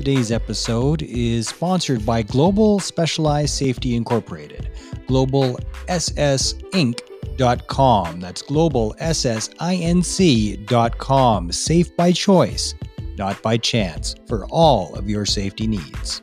Today's episode is sponsored by Global Specialized Safety Incorporated, globalssinc.com. That's globalssinc.com. Safe by choice, not by chance, for all of your safety needs.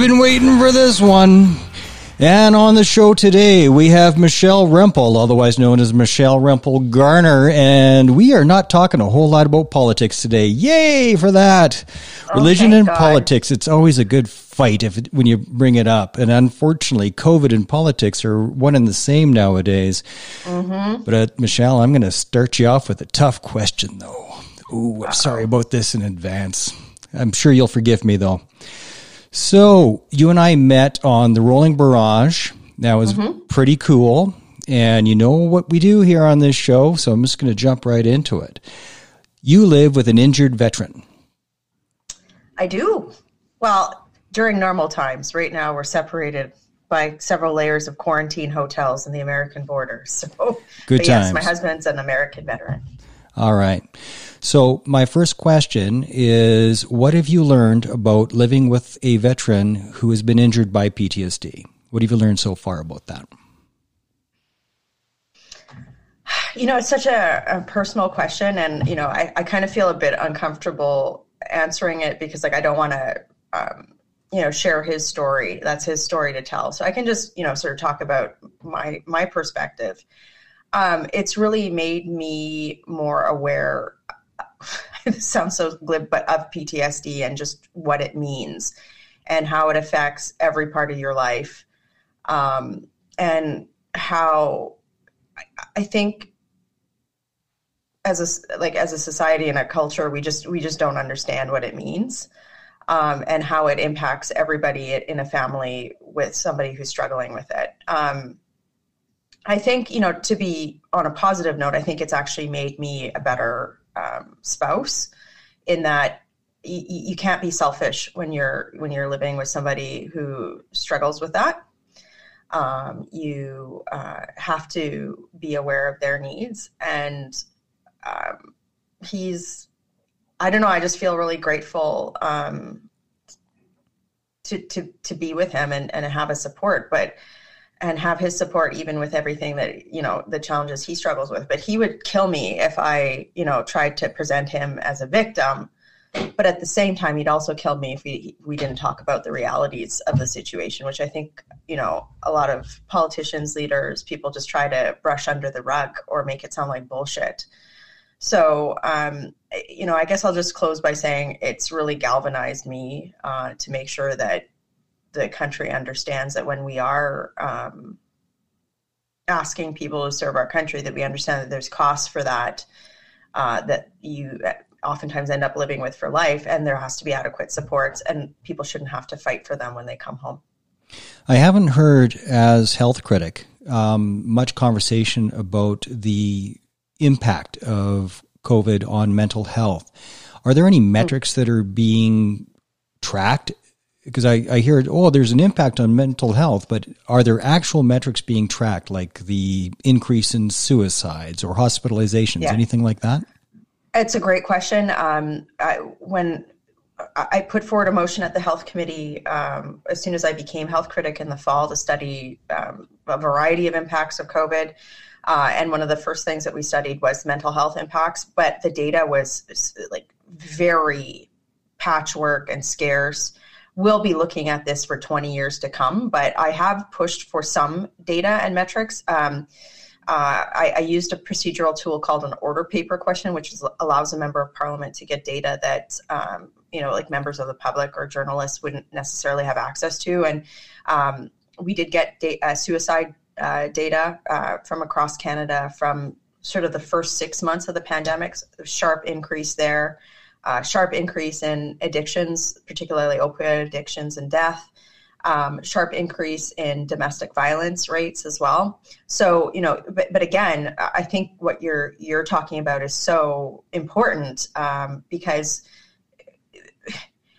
Been waiting for this one. And on the show today, we have Michelle Rempel, otherwise known as Michelle Rempel Garner, and we are not talking a whole lot about politics today. Yay for that! Oh, Religion and God. politics, it's always a good fight if when you bring it up. And unfortunately, COVID and politics are one and the same nowadays. Mm-hmm. But uh, Michelle, I'm going to start you off with a tough question, though. Ooh, I'm sorry about this in advance. I'm sure you'll forgive me, though. So you and I met on the Rolling Barrage. That was mm-hmm. pretty cool. And you know what we do here on this show, so I'm just going to jump right into it. You live with an injured veteran. I do. Well, during normal times, right now we're separated by several layers of quarantine hotels in the American border. So, Good but yes, my husband's an American veteran. All right. So my first question is what have you learned about living with a veteran who has been injured by PTSD? What have you learned so far about that? You know, it's such a, a personal question, and you know, I, I kind of feel a bit uncomfortable answering it because, like, I don't want to, um, you know, share his story. That's his story to tell. So I can just, you know, sort of talk about my my perspective. Um, it's really made me more aware. it sounds so glib, but of PTSD and just what it means and how it affects every part of your life, um, and how I think as a like as a society and a culture, we just we just don't understand what it means um, and how it impacts everybody in a family with somebody who's struggling with it. Um, I think you know to be on a positive note, I think it's actually made me a better um, spouse in that y- you can't be selfish when you're when you're living with somebody who struggles with that. Um, you uh, have to be aware of their needs and um, he's i don't know i just feel really grateful um, to, to, to be with him and, and have a support but and have his support even with everything that you know the challenges he struggles with. But he would kill me if i you know tried to present him as a victim. But at the same time he'd also kill me if we we didn't talk about the realities of the situation which i think you know a lot of politicians leaders people just try to brush under the rug or make it sound like bullshit. So um, you know i guess i'll just close by saying it's really galvanized me uh, to make sure that the country understands that when we are um, asking people to serve our country that we understand that there's costs for that uh, that you oftentimes end up living with for life and there has to be adequate supports and people shouldn't have to fight for them when they come home I haven't heard, as health critic, um, much conversation about the impact of COVID on mental health. Are there any metrics that are being tracked? Because I, I hear, oh, there's an impact on mental health, but are there actual metrics being tracked, like the increase in suicides or hospitalizations, Yeah. anything like that? It's a great question. Um, I, when I put forward a motion at the health committee um, as soon as I became health critic in the fall to study um, a variety of impacts of COVID. Uh, and one of the first things that we studied was mental health impacts, but the data was like very patchwork and scarce. We'll be looking at this for 20 years to come. But I have pushed for some data and metrics. Um, uh, I, I, used a procedural tool called an order paper question, which is, allows a member of parliament to get data that um, you know, like members of the public or journalists wouldn't necessarily have access to. And um, we did get da- uh, suicide uh, data uh, from across Canada from sort of the first six months of the pandemic. Sharp increase there, uh, sharp increase in addictions, particularly opioid addictions and death um, sharp increase in domestic violence rates as well. So you know, but, but again, I think what you're you're talking about is so important um, because.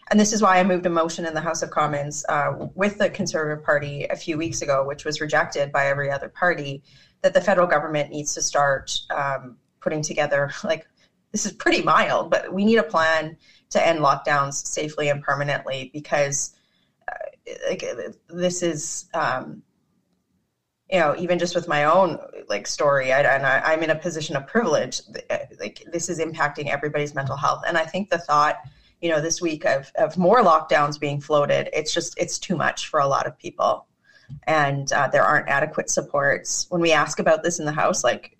And this is why I moved a motion in the House of Commons uh, with the Conservative Party a few weeks ago, which was rejected by every other party, that the federal government needs to start um, putting together like this is pretty mild, but we need a plan to end lockdowns safely and permanently because like this is um, you know even just with my own like story I, and I, i'm in a position of privilege like this is impacting everybody's mental health. And i think the thought you know this week of, of more lockdowns being floated it's just it's too much for a lot of people and uh, there aren't adequate supports when we ask about this in the house like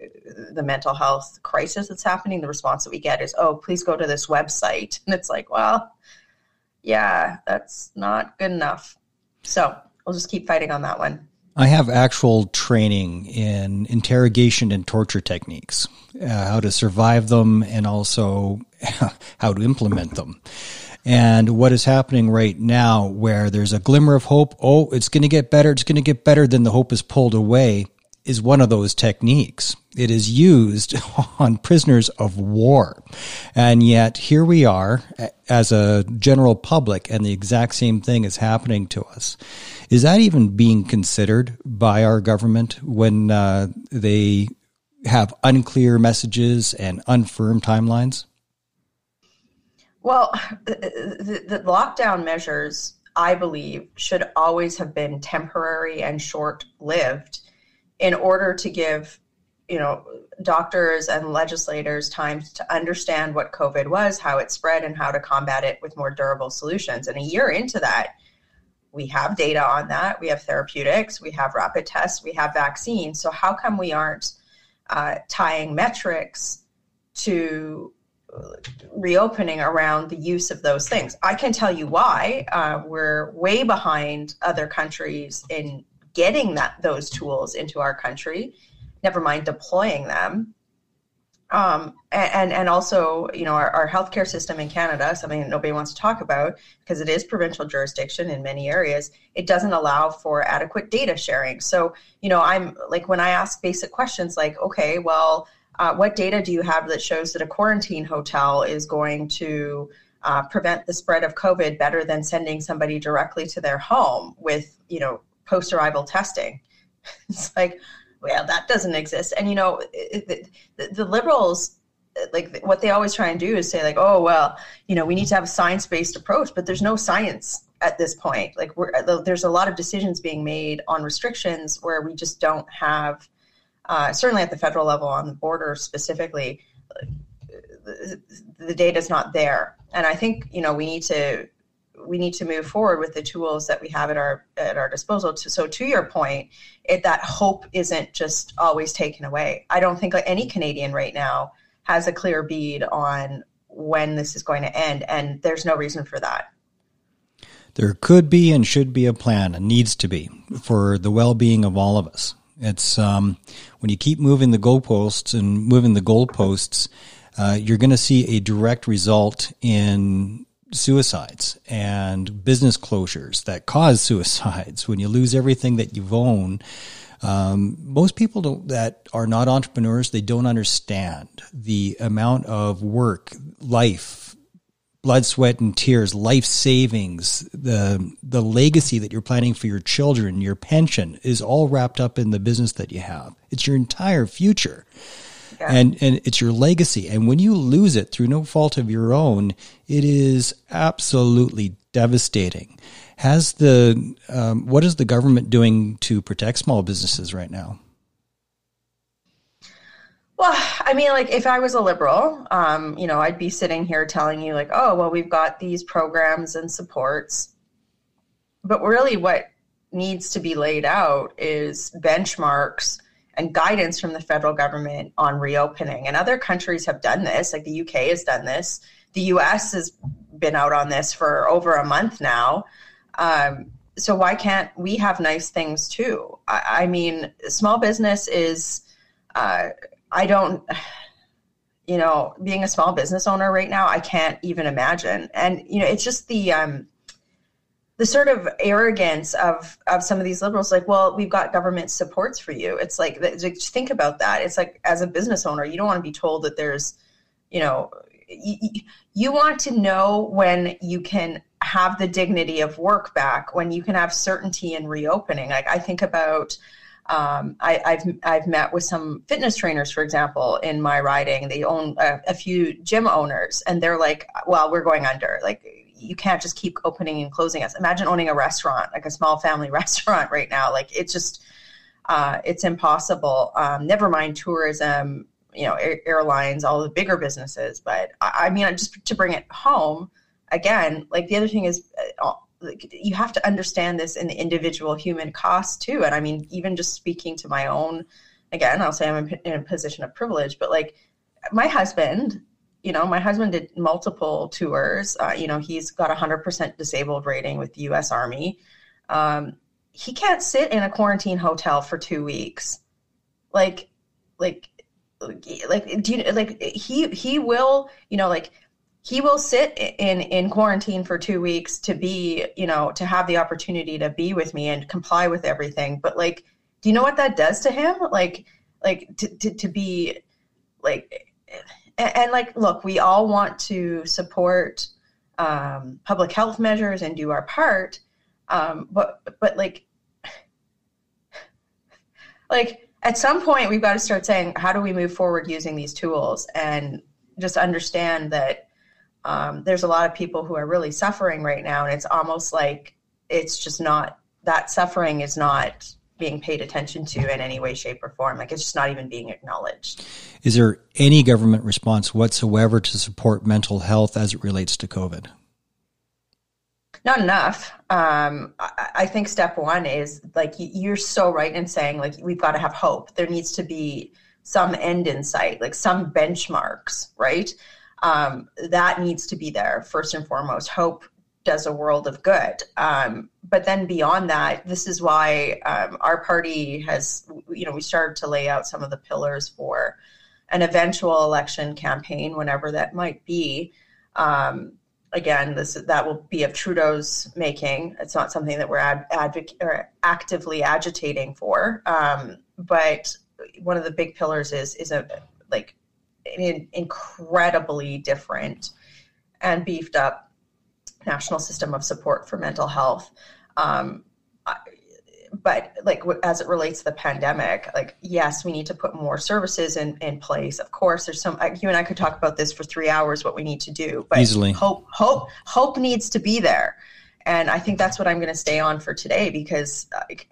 the mental health crisis that's happening the response that we get is oh please go to this website and it's like well yeah, that's not good enough. So we'll just keep fighting on that one. I have actual training in interrogation and torture techniques, uh, how to survive them and also how to implement them. And what is happening right now, where there's a glimmer of hope, oh, it's going to get better, it's going to get better, then the hope is pulled away, is one of those techniques. It is used on prisoners of war. And yet here we are as a general public and the exact same thing is happening to us. Is that even being considered by our government when uh, they have unclear messages and unfirm timelines? Well, the, the, lockdown measures, I believe, should always have been temporary and short lived in order to give you know doctors and legislators time to understand what covid was how it spread and how to combat it with more durable solutions. And a year into that we have data on that. We have therapeutics. We have rapid tests. We have vaccines. So how come we aren't uh, tying metrics to reopening around the use of those things i can tell you why uh, we're way behind other countries in getting that those tools into our country, never mind deploying them. Um, and and also, you know, our, our healthcare system in Canada, something that nobody wants to talk about because it is provincial jurisdiction in many areas. It doesn't allow for adequate data sharing. So, you know, I'm like when I ask basic questions like, okay, well, uh, what data do you have that shows that a quarantine hotel is going to uh, prevent the spread of COVID better than sending somebody directly to their home with, you know, post arrival testing. It's like, well, that doesn't exist. And you know, the, the, liberals like what they always try and do is say like oh well you know we need to have a science-based approach but there's no science at this point like we're, there's a lot of decisions being made on restrictions where we just don't have uh, certainly at the federal level on the border specifically the, the data is not there and i think you know we need to we need to move forward with the tools that we have at our at our disposal. To, so to your point, it, that hope isn't just always taken away. I don't think any Canadian right now has a clear bead on when this is going to end, and there's no reason for that. There could be and should be a plan, and needs to be for the well-being of all of us. It's um, when you keep moving the goalposts and moving the goalposts, uh, you're going to see a direct result in suicides and business closures that cause suicides when you lose everything that you've owned. Um, most people that are not entrepreneurs, they don't understand the amount of work, life, blood, sweat, and tears, life savings, the the legacy that you're planning for your children, your pension is all wrapped up in the business that you have. It's your entire future. And and it's your legacy. And when you lose it through no fault of your own, it is absolutely devastating. Has the um, what is the government doing to protect small businesses right now? Well, I mean, like if I was a liberal, um, you know, I'd be sitting here telling you, like, oh, well, we've got these programs and supports. but really, what needs to be laid out is benchmarks and guidance from the federal government on reopening. And other countries have done this, like the UK has done this. The US has been out on this for over a month now. Um, so why can't we have nice things too? I, I mean, small business is, uh, I don't, you know, being a small business owner right now, I can't even imagine. And, you know, it's just the, um, the sort of arrogance of of some of these liberals like well we've got government supports for you. It's like think about that. It's like as a business owner you don't want to be told that there's you know you, you want to know when you can have the dignity of work back when you can have certainty in reopening. Like i think about um, I, have I've met with some fitness trainers, for example, in my riding. They own a, a few gym owners, and they're like, "Well, we're going under. Like, you can't just keep opening and closing us. Imagine owning a restaurant, like a small family restaurant right now. Like it's just, uh, it's impossible. Um, never mind tourism, you know, air, airlines, all the bigger businesses. But I, I, mean, just to bring it home again, like the other thing is, uh, like, you have to understand this in the individual human cost too. And I mean, even just speaking to my own, again, I'll say I'm in a position of privilege, but like my husband you know, my husband did multiple tours. Uh, you know, he's got a 100% disabled rating with the US Army. Um, he can't sit in a quarantine hotel for two weeks. Like, like, like, do you, like, he, he will, you know, like, he will sit in in quarantine for two weeks to be you know to have the opportunity to be with me and comply with everything. But like do you know what that does to him? Like like to, to, to be like and, and like, look, we all want to support um, public health measures and do our part, um, but but like, like at some point we've got to start saying, how do we move forward using these tools? And just understand that um, there's a lot of people who are really suffering right now, and it's almost like it's just not that suffering is not being paid attention to in any way, shape, or form. Like it's just not even being acknowledged. Is there any government response whatsoever to support mental health as it relates to COVID? Not enough. Um, I, I, think step one is like you're so right in saying like we've got to have hope. There needs to be some end in sight, like some benchmarks, right? Um, that needs to be there first and foremost. Hope does a world of good. Um, but then beyond that, this is why um, our party has, you know, we started to lay out some of the pillars for an eventual election campaign, whenever that might be. Um, again, this that will be of Trudeau's making. It's not something that we're ad, advoc- or actively agitating for. Um, but one of the big pillars is is a like an incredibly different and beefed up national system of support for mental health. Um, but like as it relates to the pandemic, like yes, we need to put more services in, in place. Of course, there's some. You and I could talk about this for three hours. What we need to do, but easily hope hope hope needs to be there, and I think that's what I'm going to stay on for today because. Like,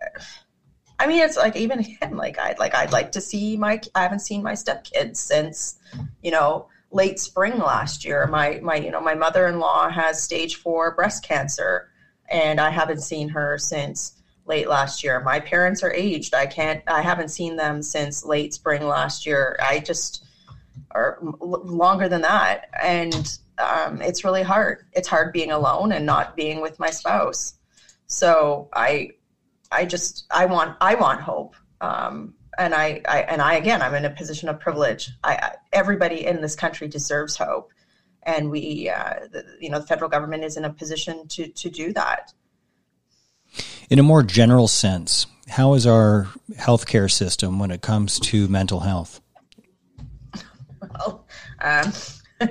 I mean, it's like even again, like I'd like I'd like to see my. I haven't seen my stepkids since, you know, late spring last year. My my you know my mother in law has stage four breast cancer, and I haven't seen her since late last year. My parents are aged. I can't. I haven't seen them since late spring last year. I just or longer than that, and um, it's really hard. It's hard being alone and not being with my spouse. So I, I just I want I want hope. Um, and I, I, and I again I'm in a position of privilege. I, everybody in this country deserves hope, and we uh, the, you know the federal government is in a position to to do that. In a more general sense, how is our healthcare system when it comes to mental health? Well, um,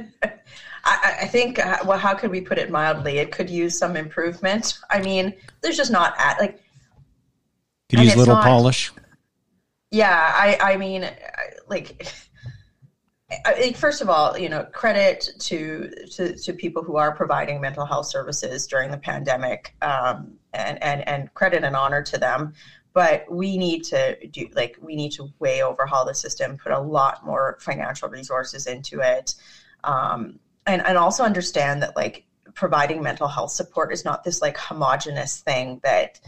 I, I, think uh, well, how could we put it mildly? It could use some improvement. I mean, there's just not at like. Could use a little not, polish yeah, I, I mean, like, I, first of all, you know, credit to, to, to people who are providing mental health services during the pandemic, um, and and and credit and honor to them. But we need to do like we need to way overhaul the system, put a lot more financial resources into it, um, and and also understand that like providing mental health support is not this like homogenous thing that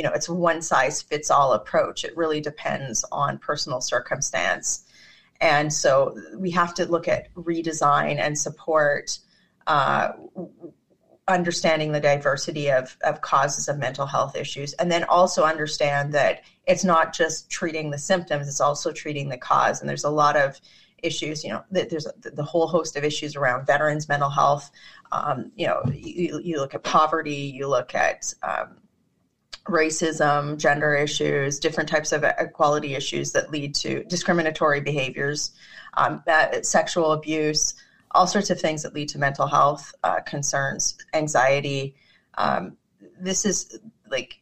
you know it's one size fits all approach. It really depends on personal circumstance. And so we have to look at redesign and support uh, understanding the diversity of, of causes of mental health issues and then also understand that it's not just treating the symptoms it's also treating the cause. And there's a lot of issues you know there's the whole host of issues around veterans mental health. Um, you know you, you, look at poverty you look at um, racism gender issues different types of equality issues that lead to discriminatory behaviors um, sexual abuse all sorts of things that lead to mental health uh, concerns, anxiety. Um, this is like,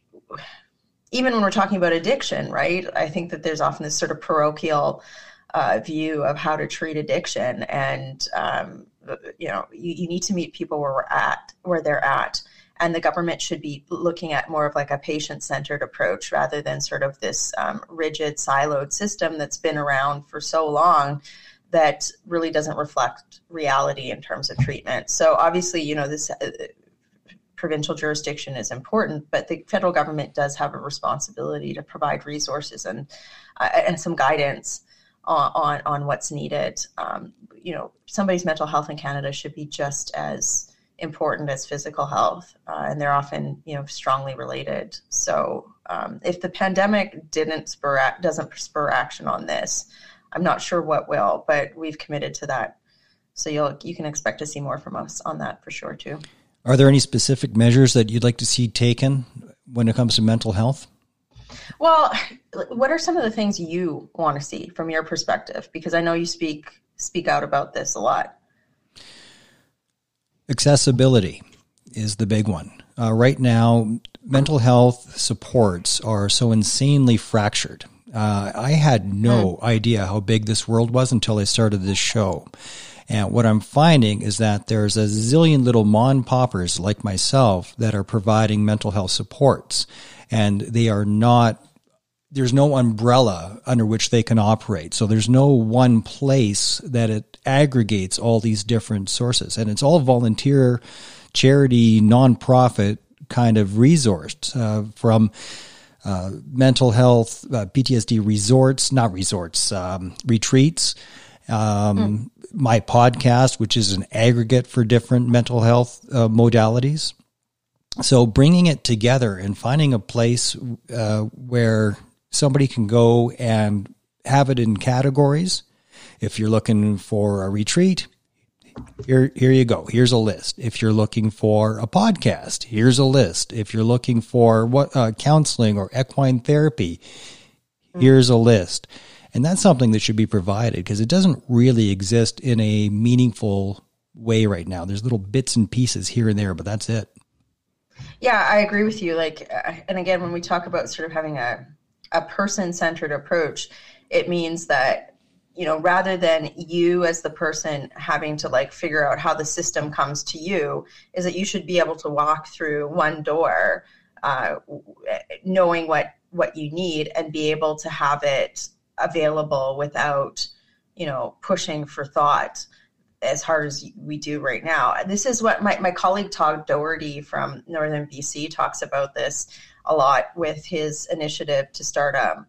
even when we're talking about addiction, right? I think that there's often this sort of parochial uh, view of how to treat addiction, and um, you know, you, you need to meet people where we're at, where they're at, and the government should be looking at more of like a patient-centered approach rather than sort of this um, rigid, siloed system that's been around for so long that really doesn't reflect reality in terms of treatment. So obviously, you know, this uh, provincial jurisdiction is important, but the federal government does have a responsibility to provide resources and uh, and some guidance on on, on what's needed. Um, you know, somebody's mental health in Canada should be just as important as physical health, uh, and they're often you know strongly related. So um, if the pandemic didn't spur doesn't spur action on this I'm not sure what will, but we've committed to that. So you'll you can expect to see more from us on that for sure too. Are there any specific measures that you'd like to see taken when it comes to mental health? Well, what are some of the things you want to see from your perspective? Because I know you speak speak out about this a lot. Accessibility is the big one. Uh, right now, mental health supports are so insanely fractured. Uh, I had no mm. idea how big this world was until I started this show. And what I'm finding is that there's a zillion little mon poppers like myself that are providing mental health supports. And they are not, there's no umbrella under which they can operate. So there's no one place that it aggregates all these different sources. And it's all volunteer, charity, nonprofit kind of resource uh, from uh, mental health, uh, PTSD resorts, not resorts, um, retreats. Um, mm. My podcast, which is an aggregate for different mental health uh, modalities. So bringing it together and finding a place uh, where somebody can go and have it in categories. If you're looking for a retreat, here here you go. Here's a list. If you're looking for a podcast here's a list. If you're looking for what uh, counseling or equine therapy here's a list. And that's something that should be provided because it doesn't really exist in a meaningful way right now. There's little bits and pieces here and there but that's it. Yeah i agree with you. Like uh, and again when we talk about sort of having a a person centered approach it means that you know rather than you as the person having to like figure out how the system comes to you is that you should be able to walk through one door uh, knowing what what you need and be able to have it available without you know pushing for thought as hard as we do right now. This is what my, my colleague todd doherty from northern bc talks about this a lot with his initiative to start a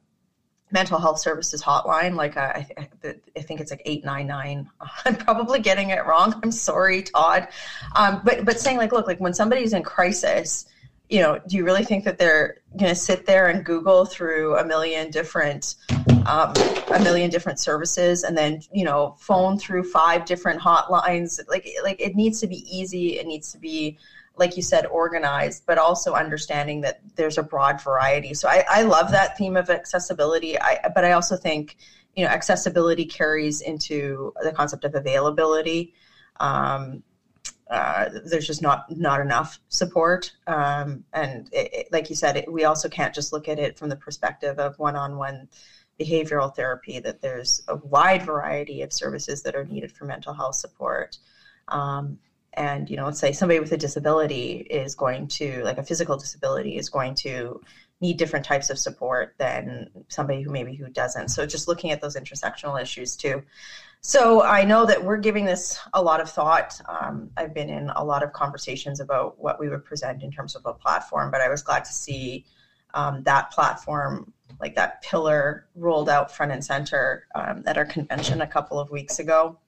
mental health services hotline. Like uh, I, I, think it's like 899 i'm probably getting it wrong. I'm sorry todd. Um, but but saying like look like when somebody's in crisis you know do you really think that they're going to sit there and google through a million different um, a million different services and then you know phone through five different hotlines? Like like it needs to be easy. It needs to be like you said, organized, but also understanding that there's a broad variety. So I, I love that theme of accessibility. I, but I also think, you know, accessibility carries into the concept of availability. Um, uh, there's just not not enough support, um, and it, it, like you said, it, we also can't just look at it from the perspective of one-on-one behavioral therapy. That there's a wide variety of services that are needed for mental health support. Um, and you know let's say somebody with a disability is going to like a physical disability is going to need different types of support than somebody who maybe who doesn't. So just looking at those intersectional issues too. So i know that we're giving this a lot of thought. Um, i've been in a lot of conversations about what we would present in terms of a platform but i was glad to see um, that platform like that pillar rolled out front and center um, at our convention a couple of weeks ago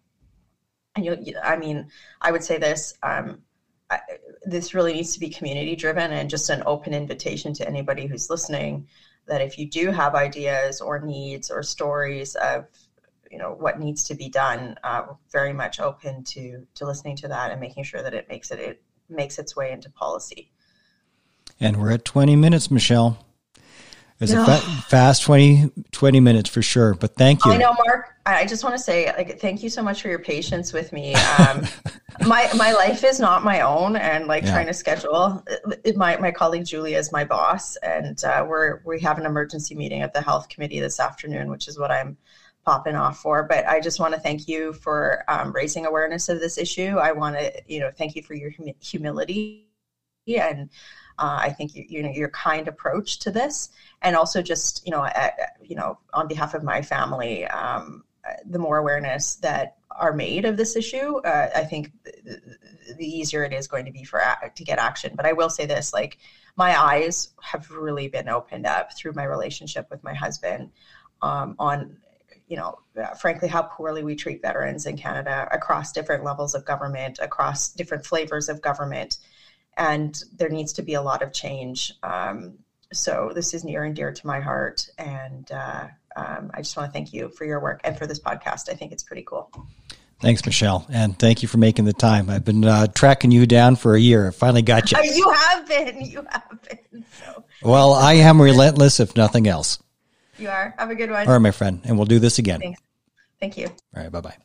you, I mean, I would say this. Um, I, this really needs to be community driven and just an open invitation to anybody who's listening that if you do have ideas or needs or stories of you know what needs to be done uh, very much open to to listening to that and making sure that it makes it it makes its way into policy and we're at 20 minutes michelle it's a fa- fast 20, 20 minutes for sure, but thank you. I know, Mark. I just want to say, like, thank you so much for your patience with me. Um, my my life is not my own, and like yeah. trying to schedule. My my colleague Julia is my boss, and uh, we're we have an emergency meeting at the health committee this afternoon, which is what I'm popping off for. But I just want to thank you for um, raising awareness of this issue. I want to, you know, thank you for your hum- humility and uh, I think you, you know your kind approach to this, and also just you know at, you know on behalf of my family, um, the more awareness that are made of this issue, uh, I think the, the, easier it is going to be for to get action. But I will say this: like my eyes have really been opened up through my relationship with my husband um, on you know, uh, frankly, how poorly we treat veterans in Canada across different levels of government, across different flavors of government and there needs to be a lot of change. Um, so this is near and dear to my heart, and uh, um, I just want to thank you for your work and for this podcast. I think it's pretty cool. Thanks, Michelle, and thank you for making the time. I've been uh, tracking you down for a year. I finally got you. You have been. You have been. So. Well, I am relentless, if nothing else. You are. Have a good one. All right, my friend, and we'll do this again. Thanks. Thank you. All right. Bye bye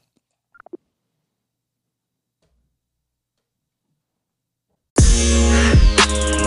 bye.